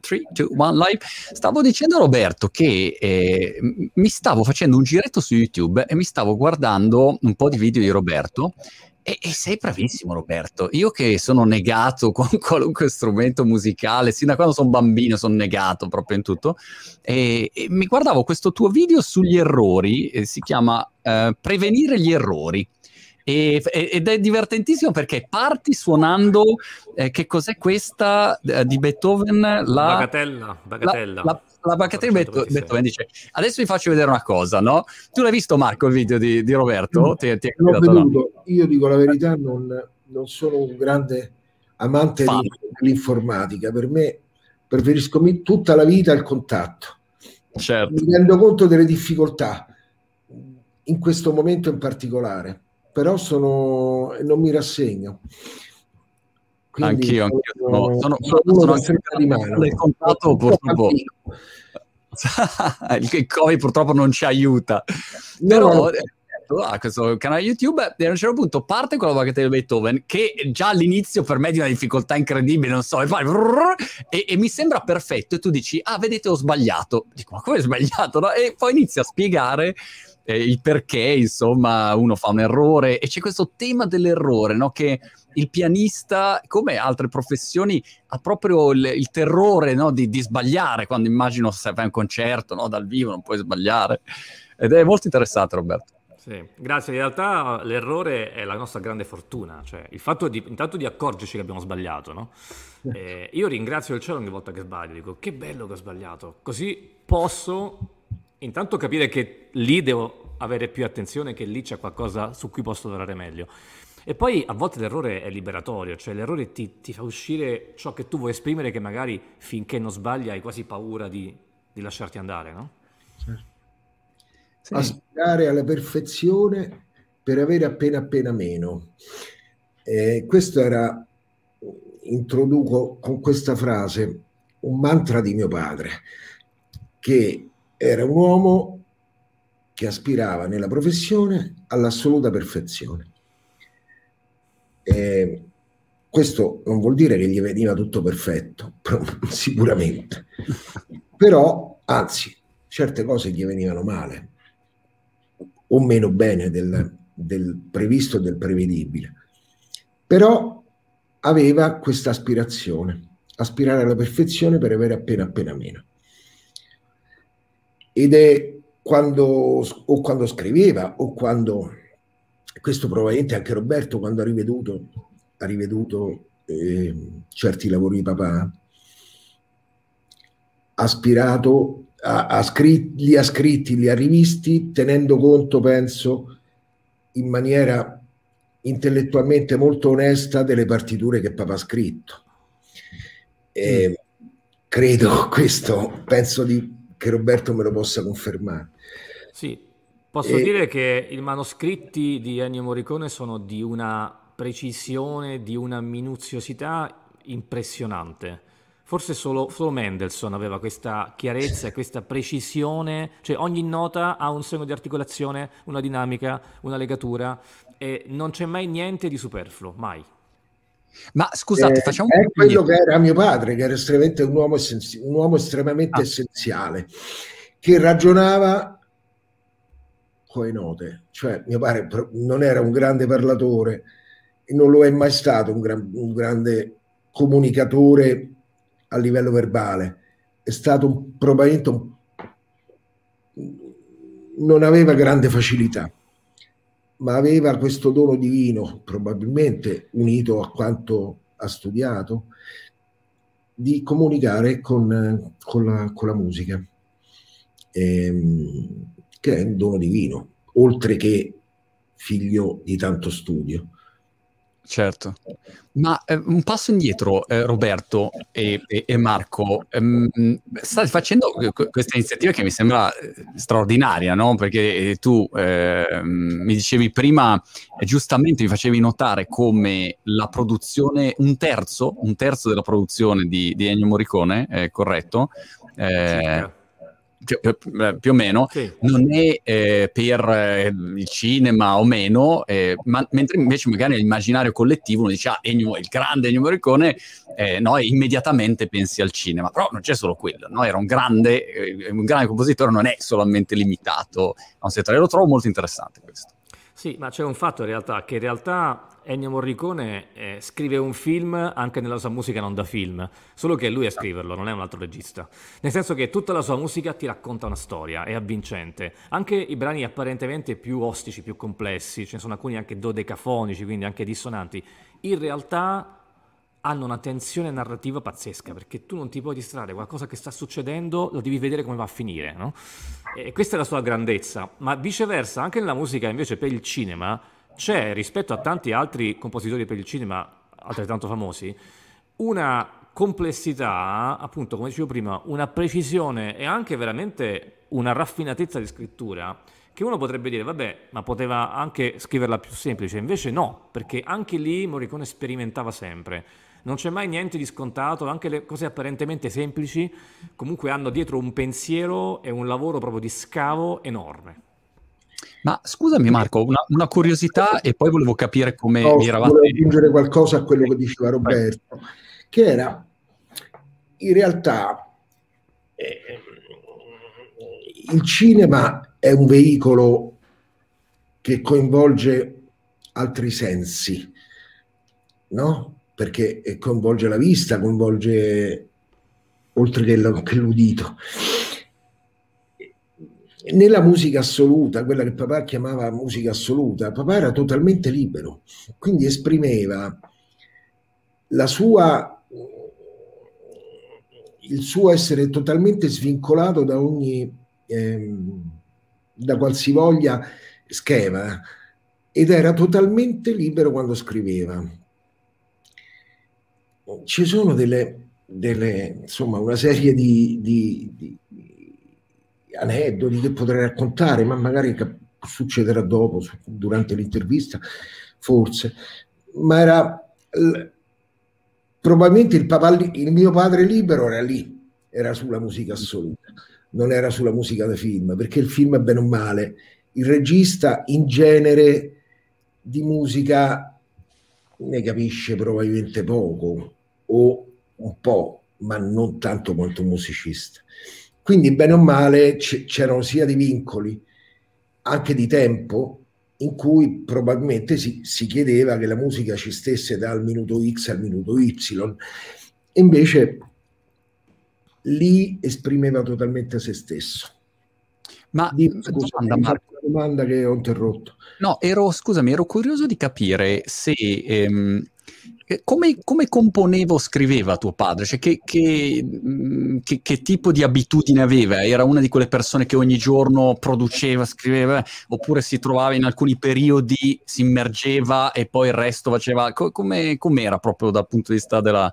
3, 2, 1, live. Stavo dicendo a Roberto che eh, mi stavo facendo un giretto su YouTube e mi stavo guardando un po' di video di Roberto e, e, sei bravissimo Roberto, io che sono negato con qualunque strumento musicale, sin da quando sono bambino sono negato proprio in tutto, e, e mi guardavo questo tuo video sugli errori, eh, si chiama eh, Prevenire gli errori. E, ed è divertentissimo perché parti suonando eh, che cos'è questa eh, di Beethoven la bagatella, bagatella. La, la, la bagatella di Beethoven dice adesso vi faccio vedere una cosa no? tu l'hai visto Marco il video di, di Roberto? No, ti, ti l'ho veduto, io dico la verità non, non sono un grande amante Fan. dell'informatica per me preferisco tutta la vita il contatto certo. mi rendo conto delle difficoltà in questo momento in particolare però sono, non mi rassegno. Quindi anch'io, anch'io sono, sono, sono, sono anche di mano. Del contatto purtroppo il Covid purtroppo non ci aiuta. No, però no. Eh, ah, questo canale YouTube e a un certo punto parte con la bagatella di Beethoven che già all'inizio per me è di una difficoltà incredibile, non so, e, fai, e, e, mi sembra perfetto e tu dici, ah vedete ho sbagliato, dico ma come hai sbagliato? No? E poi inizia a spiegare eh, il perché, insomma, uno fa un errore e c'è questo tema dell'errore, no? Che il pianista, come altre professioni, ha proprio il, il terrore no? di, di, sbagliare quando immagino se fai un concerto no? dal vivo, non puoi sbagliare. Ed è molto interessante, Roberto. Sì, grazie. In realtà l'errore è la nostra grande fortuna, cioè il fatto di intanto di accorgerci che abbiamo sbagliato, no? Eh, io ringrazio il cielo ogni volta che sbaglio, dico che bello che ho sbagliato, così posso intanto capire che lì devo avere più attenzione, che lì c'è qualcosa su cui posso lavorare meglio. E poi a volte l'errore è liberatorio, cioè l'errore ti, ti, fa uscire ciò che tu vuoi esprimere che magari finché non sbagli hai quasi paura di, di lasciarti andare, no? Certo. Sì. Aspirare alla perfezione per avere appena appena meno. Eh, questo era, introduco con questa frase, un mantra di mio padre, che era un uomo che aspirava nella professione all'assoluta perfezione. E questo non vuol dire che gli veniva tutto perfetto, sicuramente, però anzi, certe cose gli venivano male o meno bene del, del previsto e del prevedibile, però aveva questa aspirazione, aspirare alla perfezione per avere appena appena meno ed è quando, o quando scriveva o quando, questo probabilmente anche Roberto quando ha riveduto, ha riveduto eh, certi lavori di papà, ha aspirato, ha, ha scritti, li ha scritti, li ha rivisti, tenendo conto, penso, in maniera intellettualmente molto onesta delle partiture che papà ha scritto. E, mm. credo questo, penso di che Roberto me lo possa confermare. Sì, posso e... dire che i manoscritti di Ennio Morricone sono di una precisione, di una minuziosità impressionante. Forse solo, solo Mendelssohn aveva questa chiarezza e questa precisione, cioè ogni nota ha un segno di articolazione, una dinamica, una legatura e non c'è mai niente di superfluo, mai. Ma scusate, eh, facciamo un È quello che era mio padre, che era estremamente un uomo, essenzi- un uomo estremamente ah. essenziale, che ragionava con le note. Cioè, mio padre non era un grande parlatore, non lo è mai stato un, gran, un grande comunicatore a livello verbale. È stato un, probabilmente un, non aveva grande facilità ma aveva questo dono divino, probabilmente unito a quanto ha studiato, di comunicare con, con, la, con la, musica, ehm, che è un dono divino, oltre che figlio di tanto studio. Certo, ma eh, un passo indietro, eh, Roberto e, e, e Marco, ehm, state facendo questa iniziativa che mi sembra eh, straordinaria, no? Perché eh, tu ehm, mi dicevi prima, giustamente mi facevi notare come la produzione, un terzo, un terzo della produzione di, di Ennio Morricone, è corretto? Eh, cioè, più o meno, sì. non è eh, per eh, il cinema o meno, eh, ma, mentre invece magari nell'immaginario collettivo uno dice ah, Ennio, il grande Ennio Morricone, eh, no, immediatamente pensi al cinema, però non c'è solo quello, no? era un grande, eh, un grande compositore, non è solamente limitato a un settore, lo trovo molto interessante questo. Sì, ma c'è un fatto in realtà, che in realtà Ennio Morricone eh, scrive un film anche nella sua musica non da film, solo che è lui a scriverlo, non è un altro regista. Nel senso che tutta la sua musica ti racconta una storia, è avvincente. Anche i brani apparentemente più ostici, più complessi, ce ne sono alcuni anche dodecafonici, quindi anche dissonanti, in realtà hanno una tensione narrativa pazzesca perché tu non ti puoi distrarre, qualcosa che sta succedendo lo devi vedere come va a finire, no? E questa è la sua grandezza, ma viceversa anche nella musica invece per il cinema c'è rispetto a tanti altri compositori per il cinema altrettanto famosi una complessità, appunto come dicevo prima, una precisione e anche veramente una raffinatezza di scrittura che uno potrebbe dire, vabbè, ma poteva anche scriverla più semplice, invece no, perché anche lì Morricone sperimentava sempre non c'è mai niente di scontato, anche le cose apparentemente semplici comunque hanno dietro un pensiero e un lavoro proprio di scavo enorme. Ma scusami Marco, una, una curiosità e poi volevo capire come no, vi eravate... Volevo aggiungere qualcosa a quello che diceva Roberto, che era in realtà eh, il cinema è un veicolo che coinvolge altri sensi, no? perché coinvolge la vista, coinvolge oltre che l'udito. Nella musica assoluta, quella che papà chiamava musica assoluta, papà era totalmente libero, quindi esprimeva la sua, il suo essere totalmente svincolato da ogni, ehm, da qualsivoglia schema ed era totalmente libero quando scriveva. Ci sono delle, delle, insomma, una serie di, di, di, aneddoti che potrei raccontare, ma magari succederà dopo, durante l'intervista, forse. Ma era probabilmente il, papà, il mio padre libero era lì, era sulla musica assoluta, non era sulla musica da film, perché il film è bene o male. Il regista in genere di musica ne capisce probabilmente poco o un po', ma non tanto quanto un musicista. Quindi, bene o male, c- c'erano sia dei vincoli, anche di tempo, in cui probabilmente si, si, chiedeva che la musica ci stesse dal minuto X al minuto Y. Invece lì esprimeva totalmente se stesso. Ma Dimmi, scusa, domanda, Marco. domanda che ho interrotto. No, ero, scusami, ero curioso di capire se ehm, come, come, componeva o scriveva tuo padre? Cioè, che, che, mm, che, che, tipo di abitudine aveva? Era una di quelle persone che ogni giorno produceva, scriveva, oppure si trovava in alcuni periodi, si immergeva e poi il resto faceva... Come, com'era proprio dal punto di vista della,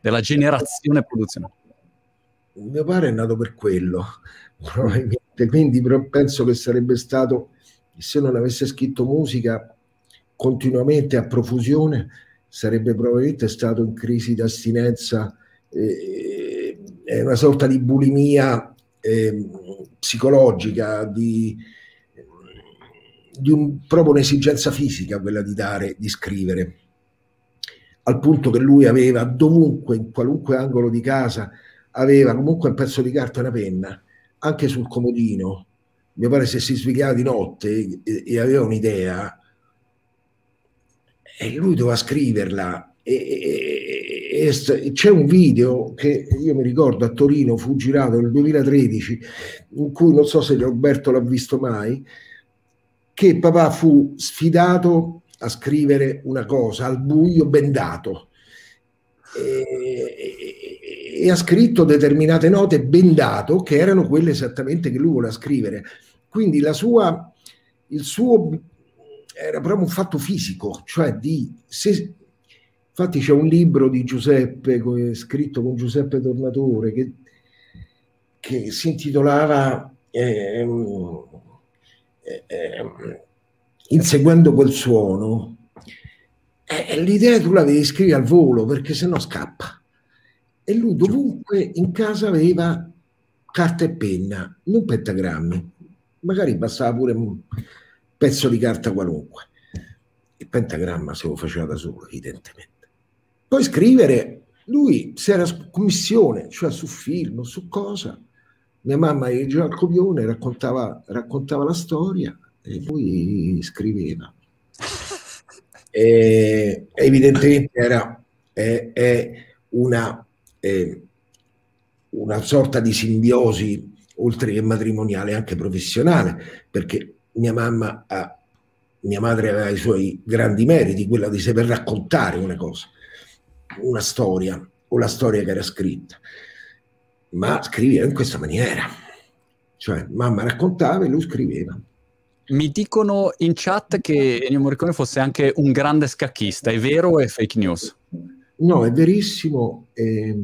della generazione e produzione? Mio padre è nato per quello, probabilmente, quindi penso che sarebbe stato, se non avesse scritto musica continuamente a profusione, sarebbe probabilmente stato in crisi d'astinenza, eh, è una sorta di bulimia eh, psicologica, di, di un, proprio un'esigenza fisica quella di dare, di scrivere, al punto che lui aveva dovunque, in qualunque angolo di casa, aveva comunque un pezzo di carta e una penna, anche sul comodino. Mi pare se si svegliava di notte e aveva un'idea, e lui doveva scriverla. E, e, e, c'è un video che io mi ricordo a Torino fu girato nel 2013 in cui non so se Roberto l'ha visto mai che papà fu sfidato a scrivere una cosa al buio bendato e, e ha scritto determinate note bendato che erano quelle esattamente che lui voleva scrivere quindi la sua il suo era proprio un fatto fisico, cioè di... Se, infatti c'è un libro di Giuseppe, scritto con Giuseppe Tornatore, che, che si intitolava eh, eh, Inseguendo quel suono. Eh, l'idea tu la devi scrivere al volo perché sennò scappa. E lui dovunque in casa aveva carta e penna, non pentagrammi, magari bastava pure pezzo di carta qualunque. Il pentagramma se lo faceva da solo, evidentemente. Poi scrivere, lui si era su commissione, cioè su film, su cosa. Mia mamma leggeva il copione, raccontava, raccontava la storia e lui scriveva. E, evidentemente era è, è una, è una sorta di simbiosi oltre che matrimoniale anche professionale perché mia mamma ha, mia madre aveva i suoi grandi meriti quella di saper raccontare una cosa una storia o la storia che era scritta ma scriveva in questa maniera cioè mamma raccontava e lui scriveva mi dicono in chat che Ennio Morricone fosse anche un grande scacchista, è vero o è fake news? No, è verissimo. Eh,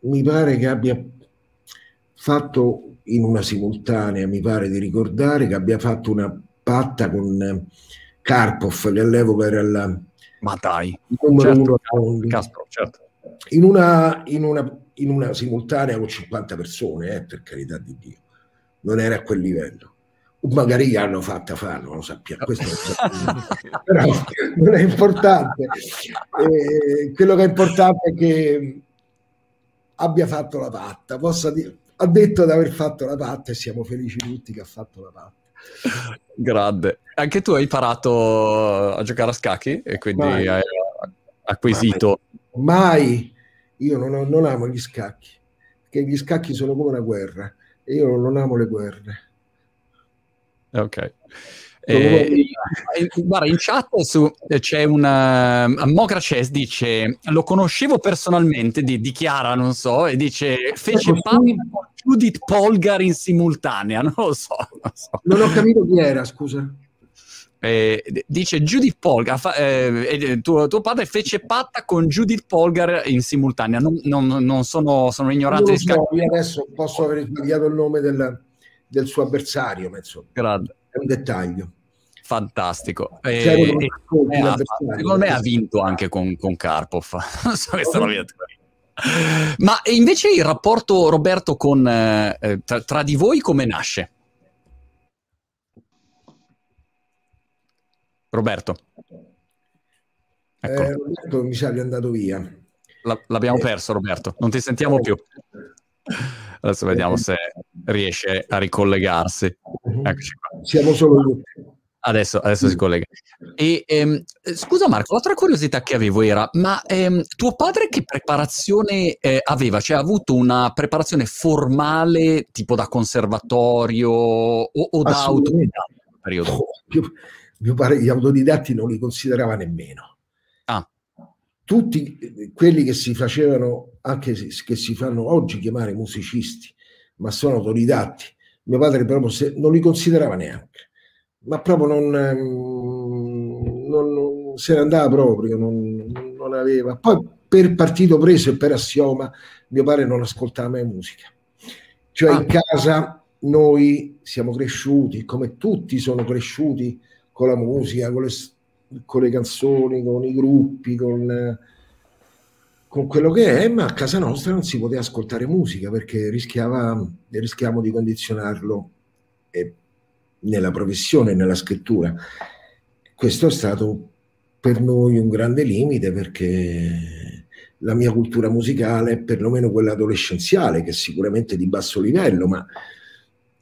mi pare che abbia fatto in una simultanea, mi pare di ricordare, che abbia fatto una patta con Karpov, che all'epoca era il Ma dai, numero certo, uno. Kasparov, certo. In una, in, una, in una simultanea con 50 persone, eh, per carità di Dio. Non era a quel livello magari gli hanno fatta fare, non lo sappiamo, questo lo sappiamo. però non è importante. Eh, quello che è importante è che abbia fatto la patta, possa dire, ha detto di aver fatto la patta e siamo felici tutti che ha fatto la patta. Grande. Anche tu hai imparato a giocare a scacchi e quindi Mai. hai acquisito... Mai, io non, non amo gli scacchi, perché gli scacchi sono come una guerra e io non amo le guerre. Ok. Eh, guarda, in chat su, c'è una Mogra Chess dice lo conoscevo personalmente, di, dichiara, non so, e dice fece parte con Judith Polgar in simultanea, non lo so. Non, so. non ho capito chi era, scusa. Eh, dice Judith Polgar, fa, eh, tuo, tuo, padre fece patta con Judith Polgar in simultanea, non, non, non sono, sono ignorante di so, io adesso posso aver sbagliato il nome del, del suo avversario, ma insomma, Grande. è un dettaglio. Fantastico. E, e, ha, secondo me ha vinto anche con, con Karpov. non so questa oh. Ma invece il rapporto, Roberto, con, eh, tra, tra, di voi come nasce? Roberto. Ecco. Eh, Roberto mi sa che è andato via. La, l'abbiamo eh. perso, Roberto. Non ti sentiamo più. Adesso vediamo se riesce a ricollegarsi. Mhm. Eccoci qua. Siamo solo io. Adesso, adesso si collega. E, ehm, scusa Marco, l'altra curiosità che avevo era, ma ehm, tuo padre che preparazione eh, aveva? Cioè ha avuto una preparazione formale tipo da conservatorio o, o da autodidatta? Oh, mio, mio padre gli autodidatti non li considerava nemmeno. Ah. Tutti quelli che si facevano, anche che si fanno oggi chiamare musicisti, ma sono autodidatti, mio padre proprio se, non li considerava neanche ma proprio non, non, non se ne andava proprio, non, non, aveva. Poi per partito preso e per assioma, mio padre non ascoltava mai musica. Cioè ah. in casa noi siamo cresciuti, come tutti sono cresciuti con la musica, con le, con le canzoni, con i gruppi, con, con, quello che è, ma a casa nostra non si poteva ascoltare musica perché rischiava, rischiamo di condizionarlo e nella professione, nella scrittura. Questo è stato per noi un grande limite perché la mia cultura musicale, perlomeno quella adolescenziale, che è sicuramente di basso livello, ma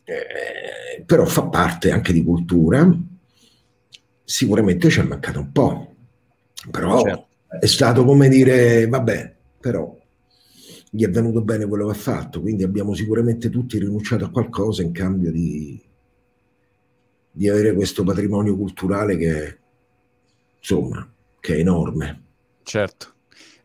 eh, però fa parte anche di cultura, sicuramente ci è mancato un po'. Però certo. è stato come dire, vabbè, però gli è venuto bene quello che ha fatto, quindi abbiamo sicuramente tutti rinunciato a qualcosa in cambio di, di avere questo patrimonio culturale che, insomma, che è enorme. Certo.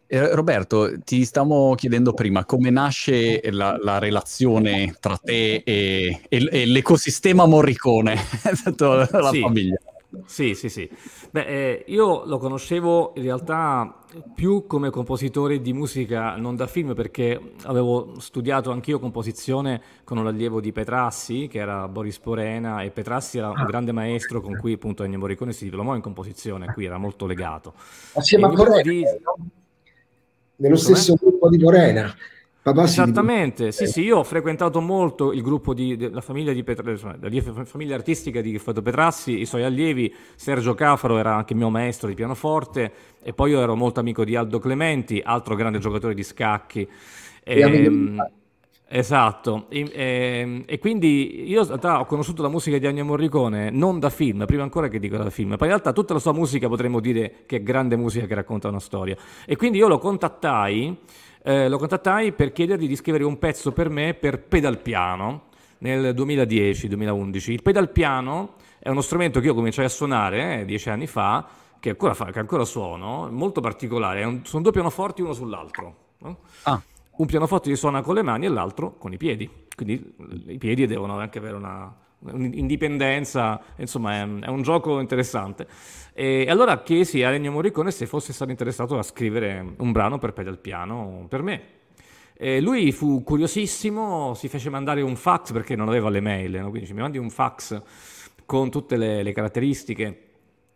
Eh, Roberto, ti stavamo chiedendo prima come nasce la, la relazione tra te e, e, e l'ecosistema Morricone, la sì. famiglia. Sì, sì, sì. Beh, eh, io lo conoscevo in realtà più come compositore di musica, non da film, perché avevo studiato anch'io composizione con un allievo di Petrassi, che era Boris Porena, e Petrassi era un grande maestro con cui appunto Ennio Morricone si diplomò in composizione, qui era molto legato. Assieme a Porena, di... nello stesso gruppo di Porena. Papà Esattamente, sì, sì, io ho frequentato molto il gruppo della famiglia, di Petra, la famiglia artistica di Foto Petrassi, i suoi allievi, Sergio Cafaro era anche mio maestro di pianoforte e poi io ero molto amico di Aldo Clementi, altro grande giocatore di scacchi. E, ehm, esatto, e, e, ehm, e, quindi io in realtà ho conosciuto la musica di Ennio Morricone non da film, prima ancora che dico da film, poi in realtà tutta la sua musica potremmo dire che è grande musica che racconta una storia. E quindi io lo contattai eh, lo contattai per chiedergli di scrivere un pezzo per me per pedalpiano nel 2010-2011. Il pedalpiano è uno strumento che io cominciai a suonare eh, dieci anni fa, che ancora, fa, che ancora suono, molto particolare. Un, sono due pianoforti uno sull'altro. No? Ah. Un pianoforte si suona con le mani e l'altro con i piedi. Quindi i piedi devono anche avere una, indipendenza, insomma è, è, un gioco interessante. E allora chiesi a Ennio Morricone se fosse stato interessato a scrivere un brano per pedal piano per me. E lui fu curiosissimo, si fece mandare un fax perché non aveva le mail, no? quindi mi mandi un fax con tutte le, le caratteristiche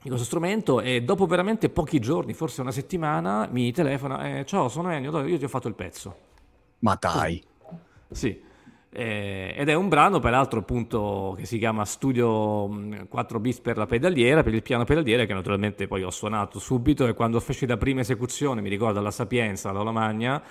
di questo strumento e dopo veramente pochi giorni, forse una settimana, mi telefona, eh, ciao sono Ennio, io ti ho fatto il pezzo. Ma dai! Sì. Eh, ed è un brano peraltro appunto che si chiama Studio 4 bis per la pedaliera, per il piano pedaliera che naturalmente poi ho suonato subito e quando feci la prima esecuzione, mi ricordo alla Sapienza, alla Magna,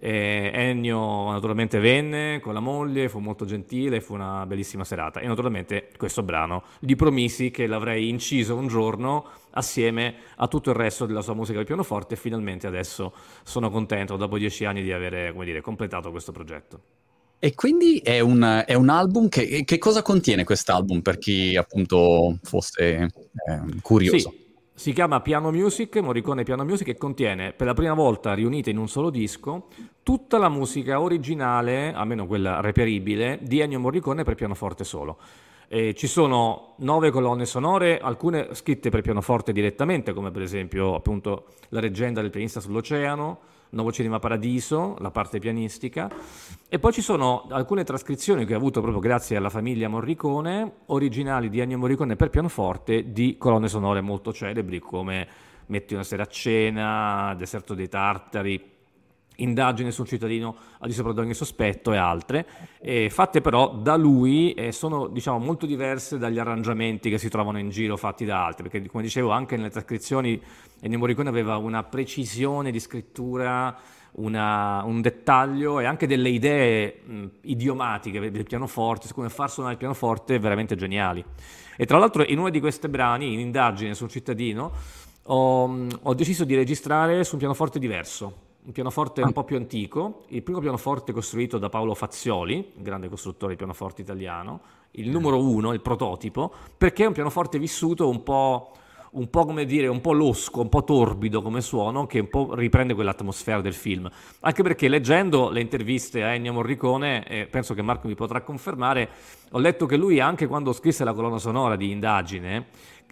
eh, Ennio naturalmente venne con la moglie, fu molto gentile, fu una bellissima serata e naturalmente questo brano gli promisi che l'avrei inciso un giorno assieme a tutto il resto della sua musica del pianoforte e finalmente adesso sono contento dopo dieci anni di avere dire, completato questo progetto. E quindi è un, è un album che, che, cosa contiene quest'album per chi appunto fosse eh, curioso? Sì. Si chiama Piano Music, Morricone Piano Music, e contiene per la prima volta riunita in un solo disco tutta la musica originale, almeno quella reperibile, di Ennio Morricone per pianoforte solo. E ci sono nove colonne sonore, alcune scritte per pianoforte direttamente, come per esempio appunto La leggenda del pianista sull'oceano, Nuovo Cinema Paradiso, la parte pianistica, e poi ci sono alcune trascrizioni che ho avuto proprio grazie alla famiglia Morricone, originali di Ennio Morricone per pianoforte, di colonne sonore molto celebri come Metti una sera a cena, Deserto dei Tartari, indagine sul cittadino al di sopra di ogni sospetto e altre, e fatte però da lui e sono diciamo, molto diverse dagli arrangiamenti che si trovano in giro fatti da altri, perché come dicevo anche nelle trascrizioni Ennio Morricone aveva una precisione di scrittura, una, un dettaglio e anche delle idee mh, idiomatiche del pianoforte, su come far suonare il pianoforte veramente geniali. E tra l'altro in uno di questi brani, in indagine sul cittadino, ho, ho deciso di registrare su un pianoforte diverso, un pianoforte un po' più antico, il primo pianoforte costruito da Paolo Fazioli, grande costruttore di pianoforte italiano, il numero uno, il prototipo, perché è un pianoforte vissuto un po', un po' come dire, un po' losco, un po' torbido come suono, che un po' riprende quell'atmosfera del film. Anche perché leggendo le interviste a Ennio Morricone, e penso che Marco mi potrà confermare, ho letto che lui anche quando scrisse la colonna sonora di Indagine,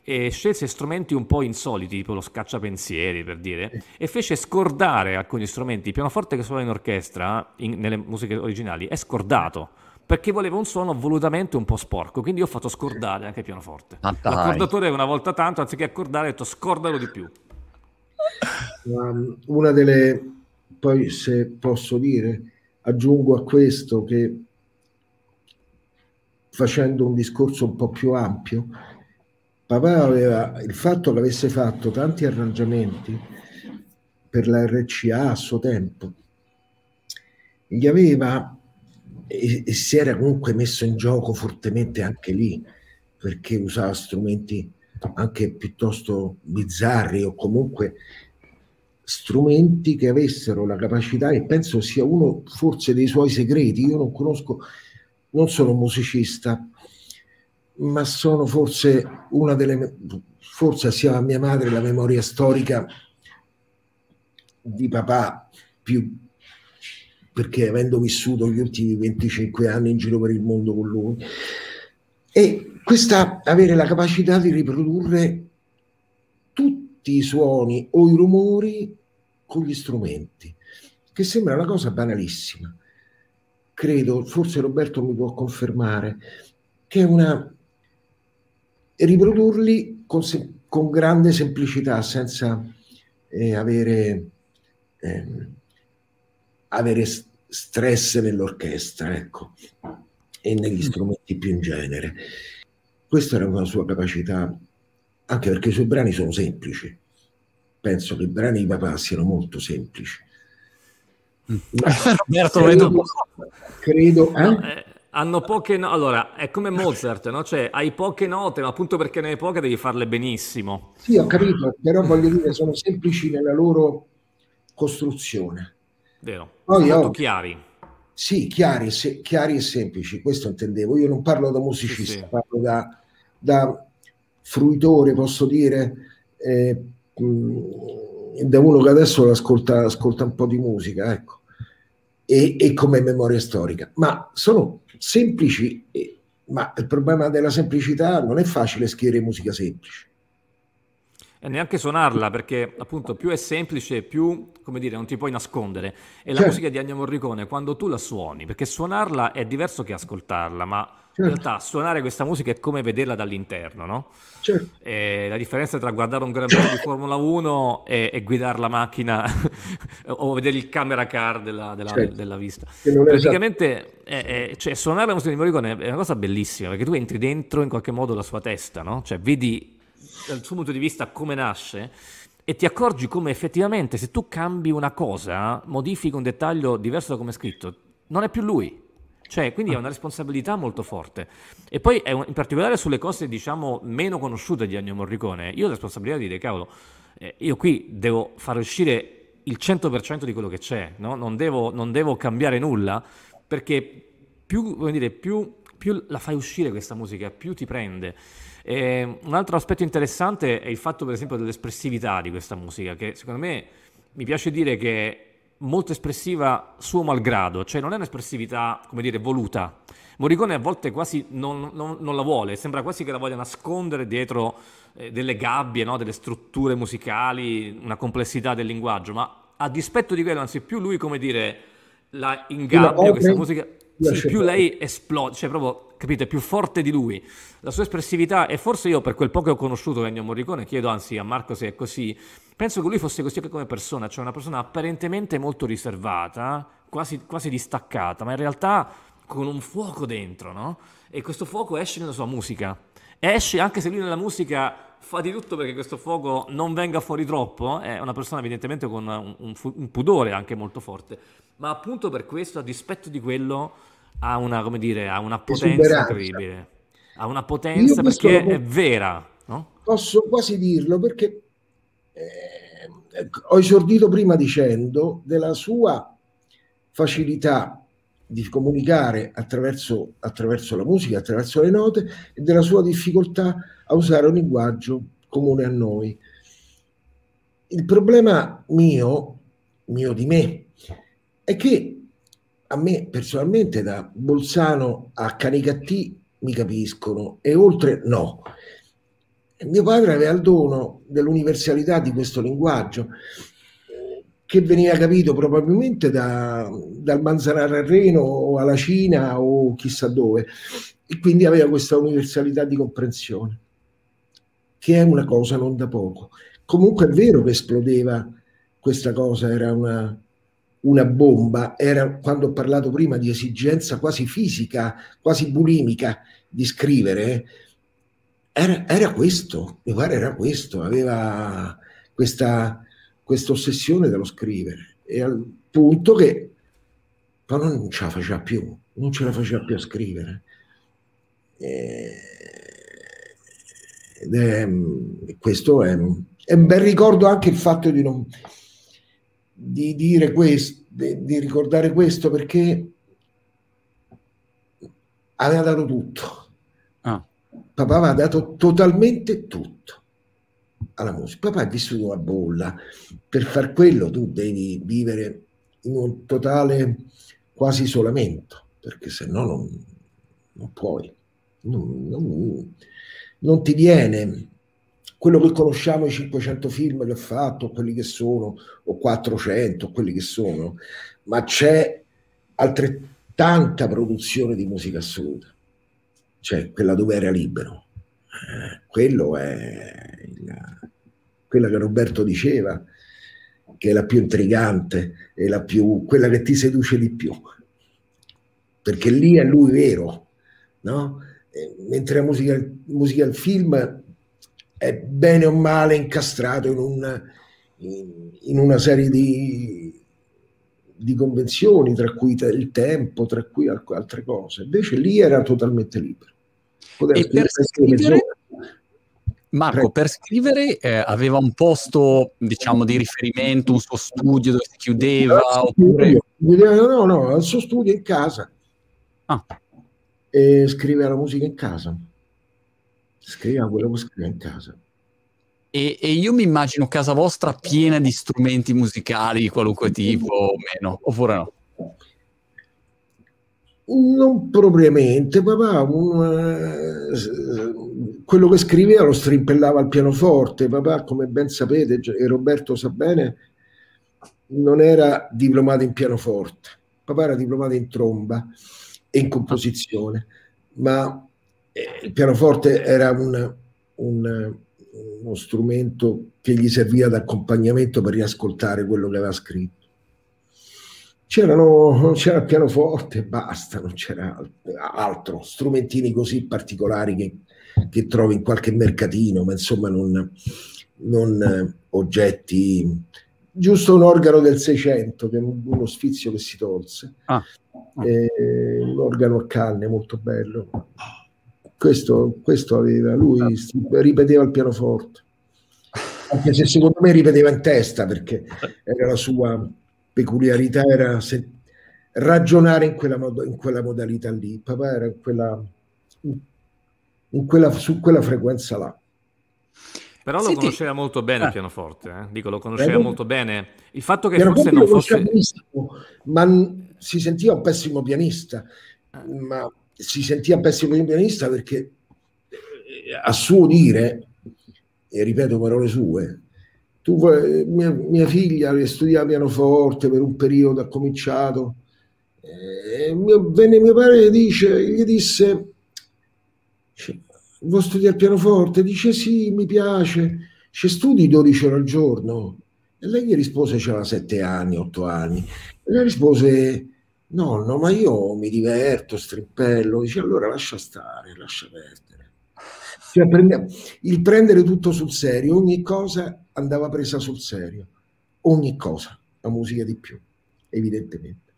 e scelse strumenti un po' insoliti, tipo lo scacciapensieri per dire, e fece scordare alcuni strumenti. Il pianoforte che suona in orchestra, in, nelle musiche originali, è scordato perché voleva un suono volutamente un po' sporco, quindi io ho fatto scordare anche il pianoforte. Ah, L'accordatore una volta tanto, anziché accordare, ha detto scordalo di più. Um, una delle, poi se posso dire, aggiungo a questo che facendo un discorso un po' più ampio, papà aveva il fatto che avesse fatto tanti arrangiamenti per la RCA a suo tempo gli aveva e, e, si era comunque messo in gioco fortemente anche lì perché usava strumenti anche piuttosto bizzarri o comunque strumenti che avessero la capacità e penso sia uno forse dei suoi segreti. Io non conosco non sono musicista ma sono forse una delle forse assieme a mia madre la memoria storica di papà più perché avendo vissuto gli ultimi 25 anni in giro per il mondo con lui. E questa avere la capacità di riprodurre tutti i suoni o i rumori con gli strumenti che sembra una cosa banalissima. Credo forse Roberto mi può confermare che è una riprodurli con, con grande semplicità, senza eh, avere, eh, avere stress nell'orchestra, ecco, e negli strumenti più in genere. Questa era una sua capacità, anche perché i suoi brani sono semplici. Penso che i brani di papà siano molto semplici. Roberto, credo, credo eh? Eh, hanno poche no- allora è come Mozart no? cioè hai poche note ma appunto perché ne hai poche devi farle benissimo sì ho capito però voglio dire sono semplici nella loro costruzione vero Poi, molto oh, chiari sì chiari, se, chiari, e semplici questo intendevo io non parlo da musicista sì, sì. parlo da, da, fruitore posso dire eh, da uno che adesso ascolta, ascolta un po' di musica ecco e, e come memoria storica, ma sono semplici, ma il problema della semplicità non è facile scrivere musica semplice. E neanche suonarla, perché appunto più è semplice, più, come dire, non ti puoi nascondere. E la certo. musica di Ennio Morricone, quando tu la suoni, perché suonarla è diverso che ascoltarla, ma Certo. In realtà suonare questa musica è come vederla dall'interno, no? Certo. la differenza tra guardare un Gran Premio di Formula 1 e, e guidare la macchina o vedere il camera car della, della, certo. della vista. Praticamente è, è, cioè, suonare la musica di Morricone è una cosa bellissima perché tu entri dentro in qualche modo la sua testa, no? Cioè vedi dal suo punto di vista come nasce e ti accorgi come effettivamente se tu cambi una cosa, modifichi un dettaglio diverso da come è scritto, non è più lui, cioè, quindi è una responsabilità molto forte. E poi, un, in particolare sulle cose, diciamo, meno conosciute di Ennio Morricone, io ho la responsabilità di dire, cavolo, eh, io qui devo far uscire il 100% di quello che c'è, no? non, devo, non, devo, cambiare nulla, perché più, dire, più, più, la fai uscire questa musica, più ti prende. E un altro aspetto interessante è il fatto, per esempio, dell'espressività di questa musica, che secondo me mi piace dire che molto espressiva suo malgrado, cioè non è un'espressività, come dire, voluta. Morricone a volte quasi non, non, non la vuole, sembra quasi che la voglia nascondere dietro eh, delle gabbie, no? delle strutture musicali, una complessità del linguaggio, ma a dispetto di quello, anzi più lui, come dire, la ingabbia questa musica, sì, più lei esplode, cioè proprio, capite, più forte di lui. La sua espressività, e forse io per quel poco che ho conosciuto Ennio Morricone, chiedo anzi a Marco se è così, penso che lui fosse così anche come persona, cioè una persona apparentemente molto riservata, quasi, quasi distaccata, ma in realtà con un fuoco dentro, no? E questo fuoco esce nella sua musica. Esce anche se lui nella musica fa di tutto perché questo fuoco non venga fuori troppo, è una persona evidentemente con un, un, un pudore anche molto forte, ma appunto per questo, a dispetto di quello, ha una, come dire, ha una potenza incredibile. Ha una potenza perché è vera, no? Posso quasi dirlo perché eh, ho esordito prima dicendo della sua facilità di comunicare attraverso, attraverso la musica, attraverso le note e della sua difficoltà a usare un linguaggio comune a noi. Il problema mio, mio di me, è che a me personalmente da Bolzano a Canicattì mi capiscono e oltre no. Mio padre aveva il dono dell'universalità di questo linguaggio che veniva capito probabilmente da, dal Manzanara al Reno o alla Cina o chissà dove e quindi aveva questa universalità di comprensione che è una cosa non da poco. Comunque è vero che esplodeva questa cosa, era una, una bomba, era quando ho parlato prima di esigenza quasi fisica, quasi bulimica di scrivere, era, era questo, mi pare era questo, aveva questa, questa ossessione dello scrivere e al punto che poi non ce la faceva più, non ce la faceva più a scrivere. E, ed è, questo è, è, un bel ricordo anche il fatto di, non, di dire questo, di, di ricordare questo perché aveva dato tutto. Papà aveva dato totalmente tutto alla musica. Papà è vissuto a bolla. Per far quello tu devi vivere in un totale quasi isolamento, perché se no non, non puoi. Non, non, non, ti viene quello che conosciamo, i 500 film che ha fatto, quelli che sono, o 400, quelli che sono, ma c'è altrettanta produzione di musica assoluta cioè quella dove era libero. Quello è il, quella che Roberto diceva, che è la più intrigante, è la più, quella che ti seduce di più, perché lì è lui vero, no? mentre la musica, musica al film è bene o male incastrato in, un, in, in una serie di, di, convenzioni, tra cui il tempo, tra cui altre cose. Invece lì era totalmente libero. E per scrivere, Marco, Prego. per scrivere eh, aveva un posto, diciamo, di riferimento, un suo studio dove si chiudeva? Oppure... No, no, al suo studio in casa. Ah. E scriveva la musica in casa. Scriveva quello che scriveva in casa. E, e, io mi immagino casa vostra piena di strumenti musicali di qualunque tipo o meno, oppure no? Non propriamente, papà, un, uh, quello che scriveva lo strimpellava al pianoforte, papà, come ben sapete, e Roberto sa bene, non era diplomato in pianoforte, papà era diplomato in tromba e in composizione, ma eh, il pianoforte era un, un, uno strumento che gli serviva d'accompagnamento per riascoltare quello che aveva scritto c'erano, c'era il pianoforte e basta, non c'era altro, strumentini così particolari che, che trovi in qualche mercatino, ma insomma non, non eh, oggetti, giusto un organo del 600, che è uno sfizio che si tolse, ah. Eh, un organo a canne molto bello. Questo, questo aveva, lui ripeteva il pianoforte, anche se secondo me ripeteva in testa perché era la sua peculiarità era se, ragionare in quella, mod- in quella, modalità lì. Papà era in quella, in quella, su quella frequenza là. Però lo conosceva molto bene ah. il pianoforte, eh? dico, lo conosceva eh, molto bene. Il fatto che forse non fosse... Ma si sentiva un pessimo pianista, ma si sentiva un pessimo pianista perché eh, a suo dire, e ripeto parole sue, tu, mia, mia figlia studiava pianoforte per un periodo, ha cominciato, e mio, venne mio padre e dice, gli disse, vuoi studiare pianoforte? Dice sì, mi piace, ci studi 12 ore al giorno. E lei gli rispose, c'era 7 anni, 8 anni, e lei rispose, no, no, ma io mi diverto, strimpello. Dice, allora lascia stare, lascia perdere. Cioè, prende, il prendere tutto sul serio, ogni cosa andava presa sul serio, ogni cosa, la musica di più, evidentemente.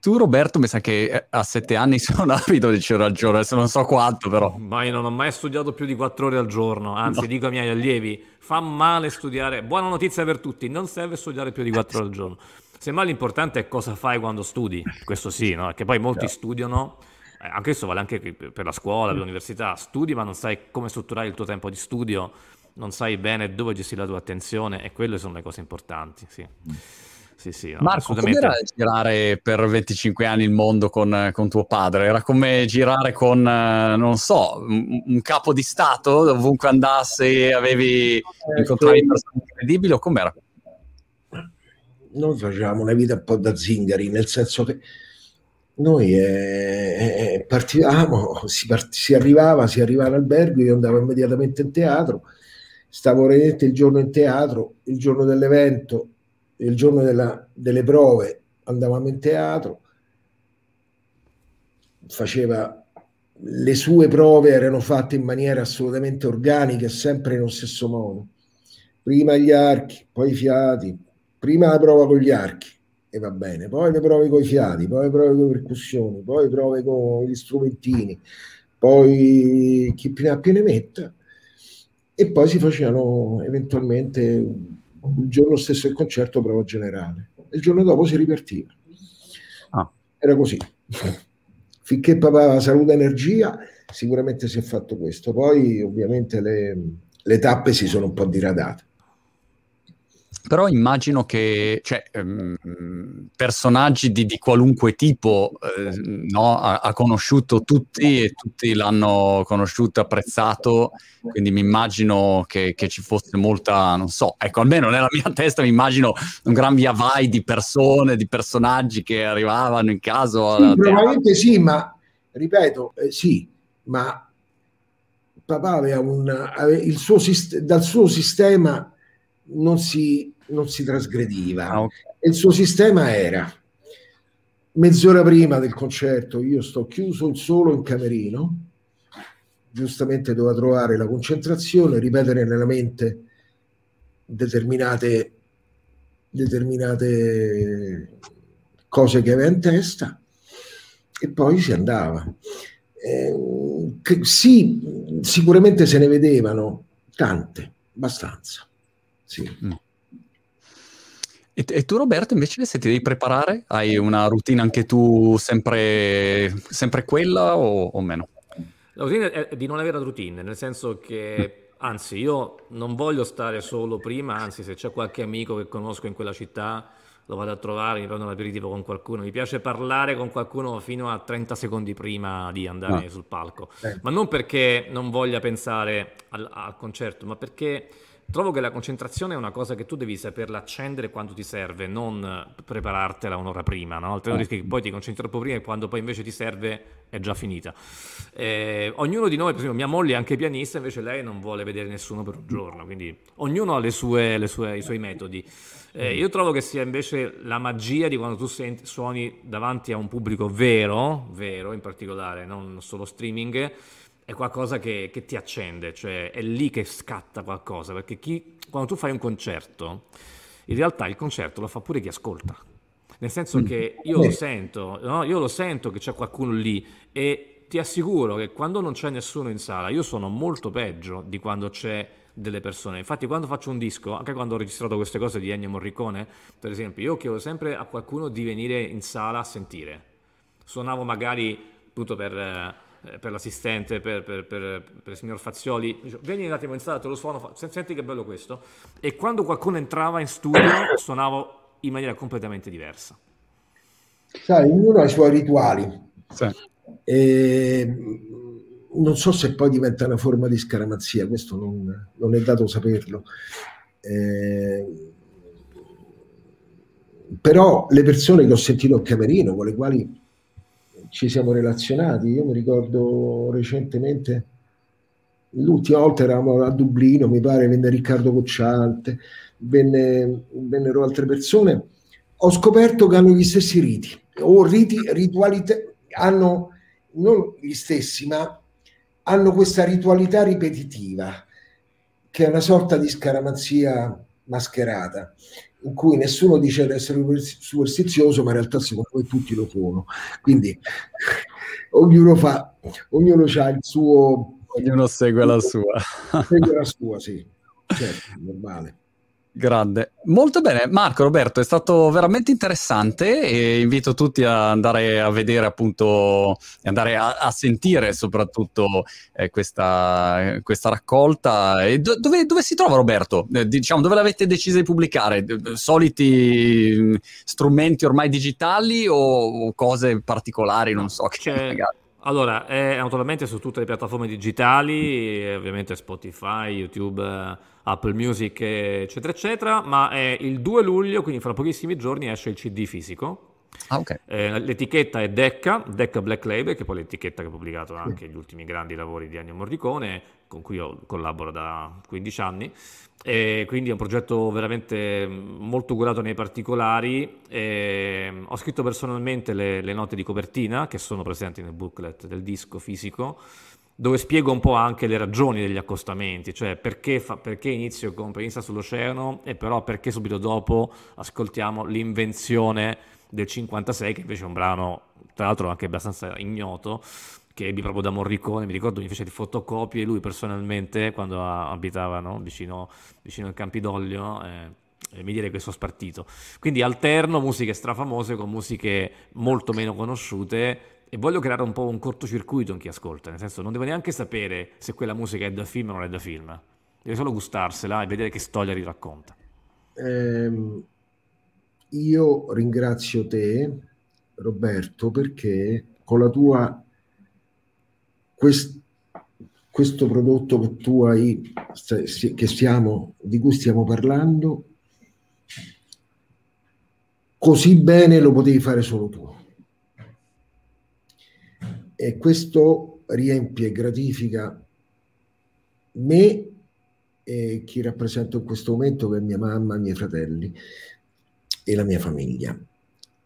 Tu Roberto mi sa che eh, a sette anni sono avido di c'è ragione, adesso non so quanto però. Ma io non ho mai studiato più di quattro ore al giorno, anzi no. dico ai miei allievi, fa male studiare, buona notizia per tutti, non serve studiare più di quattro ore al giorno. Semmai l'importante è cosa fai quando studi, questo sì, no? Che poi molti yeah. studiano anche questo vale anche per la scuola, per l'università, studi ma non sai come strutturare il tuo tempo di studio, non sai bene dove gestire la tua attenzione e quelle sono le cose importanti, sì. Sì, sì, no, Marco, assolutamente. com'era girare per 25 anni il mondo con, con, tuo padre? Era come girare con, eh, non so, un, un capo di Stato, ovunque andasse avevi, eh, incontravi persone incredibili o com'era? Noi facevamo una vita un po' da zingari, nel senso che noi eh, eh, partivamo, si, part- si, arrivava, si arrivava all'albergo, io andavo immediatamente in teatro, stavo veramente il giorno in teatro, il giorno dell'evento, il giorno della, delle prove andavamo in teatro, faceva le sue prove erano fatte in maniera assolutamente organica, sempre nello stesso modo. Prima gli archi, poi i fiati, prima la prova con gli archi, e va bene, poi le prove con i fiati, poi le prove con le percussioni, poi prove con gli strumentini, poi chi più ne ha più ne metta e poi si facevano eventualmente il giorno stesso del concerto prova generale il giorno dopo si ripartiva. Ah. Era così. Finché papà saluta energia, sicuramente si è fatto questo. Poi ovviamente le, le tappe si sono un po' diradate. Però immagino che cioè, ehm, personaggi di, di, qualunque tipo eh, no, ha, ha, conosciuto tutti e tutti l'hanno conosciuto, apprezzato, quindi mi immagino che, che, ci fosse molta, non so, ecco, almeno nella mia testa mi immagino un gran via vai di persone, di personaggi che arrivavano in caso. Sì, probabilmente sì, ma ripeto, eh, sì, ma papà aveva un, aveva il suo, dal suo sistema non si non si trasgrediva. Ah, okay. il suo sistema era mezz'ora prima del concerto io sto chiuso solo in camerino, giustamente doveva trovare la concentrazione, ripetere nella mente determinate, determinate cose che aveva in testa e poi si andava. Eh, sì, sicuramente se ne vedevano tante, abbastanza. Sì. Mm. E, e, tu Roberto invece se ti devi preparare? Hai una routine anche tu sempre, sempre quella o, o, meno? La routine è di non avere routine, nel senso che anzi io non voglio stare solo prima, anzi se c'è qualche amico che conosco in quella città lo vado a trovare, mi prendo un aperitivo con qualcuno, mi piace parlare con qualcuno fino a 30 secondi prima di andare ah. sul palco, eh. ma non perché non voglia pensare al, al concerto, ma perché Trovo che la concentrazione è una cosa che tu devi saperla accendere quando ti serve, non preparartela un'ora prima, no? altrimenti rischi che poi ti concentri troppo prima e quando poi invece ti serve è già finita. Eh, ognuno di noi, per esempio mia moglie è anche pianista, invece lei non vuole vedere nessuno per un giorno, quindi ognuno ha sue, sue, i suoi metodi. Eh, io trovo che sia invece la magia di quando tu senti, suoni davanti a un pubblico vero, vero in particolare, non solo streaming, è qualcosa che, che, ti accende, cioè è lì che scatta qualcosa, perché chi, quando tu fai un concerto, in realtà il concerto lo fa pure chi ascolta. Nel senso mm. che io lo sento, no? io lo sento che c'è qualcuno lì e ti assicuro che quando non c'è nessuno in sala, io sono molto peggio di quando c'è delle persone. Infatti quando faccio un disco, anche quando ho registrato queste cose di Ennio Morricone, per esempio, io chiedo sempre a qualcuno di venire in sala a sentire. Suonavo magari appunto per eh, per l'assistente, per, per, per, per, il signor Fazioli, dice, vieni un attimo in sala, te lo suono, senti che bello questo. E quando qualcuno entrava in studio suonavo in maniera completamente diversa. Sai, ognuno ha i suoi rituali. Sì. E non so se poi diventa una forma di scaramazia, questo non, non è dato saperlo. Eh, però le persone che ho sentito a Camerino, con le quali ci siamo relazionati. Io mi ricordo recentemente, l'ultima volta eravamo a Dublino, mi pare, venne Riccardo Cocciante, venne, vennero altre persone. Ho scoperto che hanno gli stessi riti, o riti, ritualità, hanno non gli stessi, ma hanno questa ritualità ripetitiva, che è una sorta di scaramazia mascherata in cui nessuno dice di essere superstizioso, ma in realtà secondo me tutti lo sono. Quindi ognuno fa, ognuno ha il suo... Ognuno segue la sua. Segue la sua, sì. Certo, normale. Grande, molto bene. Marco, Roberto, è stato veramente interessante e invito tutti ad andare a vedere appunto, andare a, a sentire soprattutto eh, questa, questa, raccolta. E do, dove, dove, si trova Roberto? Eh, diciamo, dove l'avete deciso di pubblicare? Soliti mm, strumenti ormai digitali o, o cose particolari? Non so. Che magari... Allora, è naturalmente su tutte le piattaforme digitali, ovviamente Spotify, YouTube, Apple Music, eccetera, eccetera, ma è il 2 luglio, quindi fra pochissimi giorni esce il CD fisico. Ah, okay. eh, l'etichetta è Decca, Decca Black Label, che è poi l'etichetta che ha pubblicato anche gli ultimi grandi lavori di Ennio Morricone, con cui io collaboro da 15 anni. E quindi è un progetto veramente molto curato nei particolari. E ho scritto personalmente le, le, note di copertina che sono presenti nel booklet del disco fisico, dove spiego un po' anche le ragioni degli accostamenti, cioè perché, fa, perché inizio con Penisa sull'oceano e però perché subito dopo ascoltiamo l'invenzione del 56, che invece è un brano, tra l'altro anche abbastanza ignoto, che ebbi proprio da Morricone, mi ricordo mi fece di fotocopie lui personalmente quando abitava no? vicino, vicino al Campidoglio eh, mi direi che sono spartito. Quindi alterno musiche strafamose con musiche molto meno conosciute e voglio creare un po' un cortocircuito in chi ascolta, nel senso non devo neanche sapere se quella musica è da film o non è da film, deve solo gustarsela e vedere che storia racconta. Eh, io ringrazio te, Roberto, perché con la tua quest, questo prodotto che tu hai, che stiamo, di cui stiamo parlando, così bene lo potevi fare solo tu. E questo riempie e gratifica me e chi rappresento in questo momento che è mia mamma, i miei fratelli e la mia famiglia.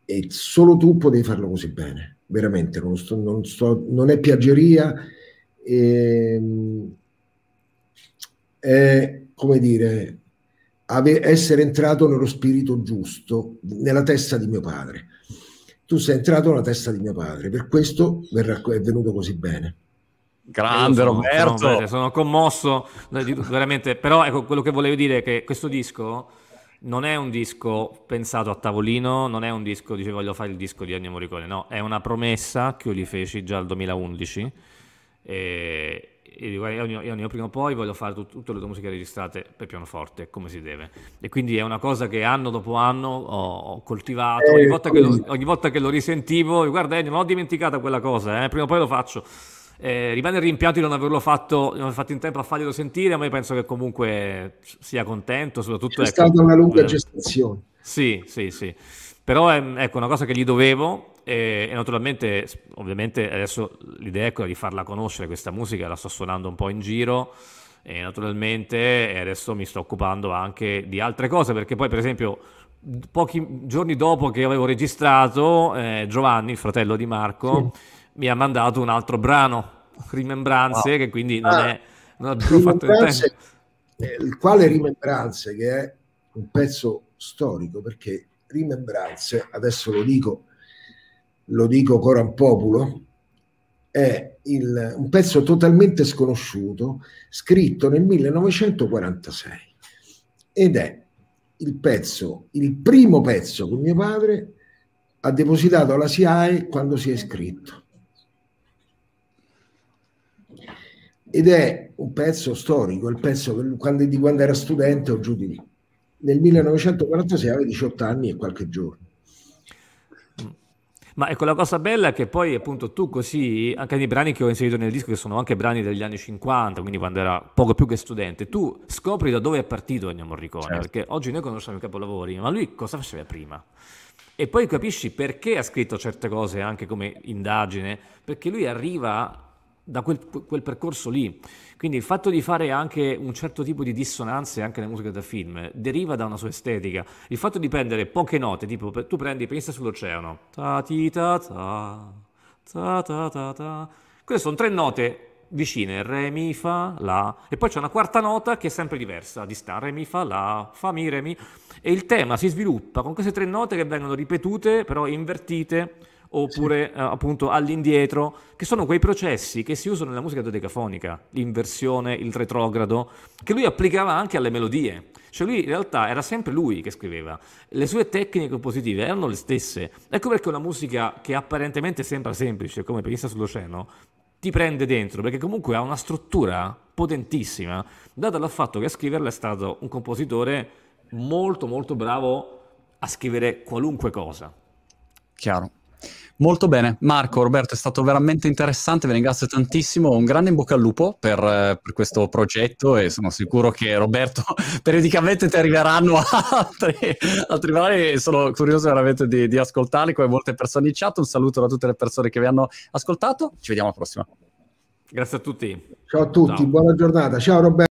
E solo tu potevi farlo così bene, veramente, non, sto, non, sto, non è piaggeria, ehm, è come dire, ave, essere entrato nello spirito giusto, nella testa di mio padre. Tu sei entrato nella testa di mio padre, per questo è venuto così bene. Grande sono, Roberto. Sono, sono, commosso, veramente. Però ecco, quello che volevo dire è che questo disco non è un disco pensato a tavolino, non è un disco, dice voglio fare il disco di Ennio Morricone, no, è una promessa che io gli feci già nel 2011 e, e dico, io, io, io, prima o poi voglio fare tut, tutte le tue musiche registrate per pianoforte, come si deve. E quindi è una cosa che anno dopo anno ho, ho coltivato, ogni volta, lo, ogni volta, che lo, risentivo, guarda Ennio, non ho dimenticato quella cosa, eh, prima o poi lo faccio eh, rimane il rimpianto di non averlo fatto, non aver fatto in tempo a farglielo sentire, ma io penso che comunque sia contento, soprattutto... È ecco, stata una lunga eh, gestazione. Sì, sì, sì. Però è ecco, una cosa che gli dovevo e, e, naturalmente, ovviamente adesso l'idea è quella di farla conoscere questa musica, la sto suonando un po' in giro e naturalmente adesso mi sto occupando anche di altre cose perché poi per esempio pochi giorni dopo che avevo registrato eh, Giovanni, il fratello di Marco, sì mi ha mandato un altro brano, Rimembranze, wow. che quindi non, ah, è, non abbiamo fatto il tempo. Il quale Rimembranze, che è un pezzo storico, perché Rimembranze, adesso lo dico, lo dico coram populo, è il, un pezzo totalmente sconosciuto, scritto nel 1946 ed è il pezzo, il primo pezzo che mio padre ha depositato alla SIAE quando si è iscritto. ed è un pezzo storico, il pezzo che, quando, di quando era studente o giù di lì. Nel 1946 aveva 18 anni e qualche giorno. Ma ecco la cosa bella è che poi appunto tu così, anche nei brani che ho inserito nel disco, che sono anche brani degli anni 50, quindi quando era poco più che studente, tu scopri da dove è partito Ennio Morricone, certo. perché oggi noi conosciamo i capolavori, ma lui cosa faceva prima? E poi capisci perché ha scritto certe cose anche come indagine, perché lui arriva da quel, quel, percorso lì. Quindi il fatto di fare anche un certo tipo di dissonanze anche nella musica da film deriva da una sua estetica. Il fatto di prendere poche note, tipo tu prendi Pensa sull'oceano, ta ti ta ta, ta ta ta ta. Queste sono tre note vicine, re, mi, fa, la, e poi c'è una quarta nota che è sempre diversa, di sta, re, mi, fa, la, fa, mi, re, mi, e il tema si sviluppa con queste tre note che vengono ripetute, però invertite, oppure sì. eh, appunto all'indietro, che sono quei processi che si usano nella musica dodecafonica, l'inversione, il retrogrado, che lui applicava anche alle melodie. Cioè lui in realtà era sempre lui che scriveva, le sue tecniche compositive erano le stesse. Ecco perché una musica che apparentemente sembra semplice, come Pensa sull'oceano, ti prende dentro, perché comunque ha una struttura potentissima, dato dal fatto che a scriverla è stato un compositore molto molto bravo a scrivere qualunque cosa. Chiaro. Molto bene, Marco, Roberto, è stato veramente interessante, vi ringrazio tantissimo, un grande in bocca al lupo per, eh, per questo progetto e sono sicuro che Roberto periodicamente ti arriveranno altri, altri vari sono curioso veramente di, di ascoltarli come molte persone in chat, un saluto da tutte le persone che vi hanno ascoltato, ci vediamo alla prossima. Grazie a tutti. Ciao a tutti, Ciao. buona giornata, ciao Roberto.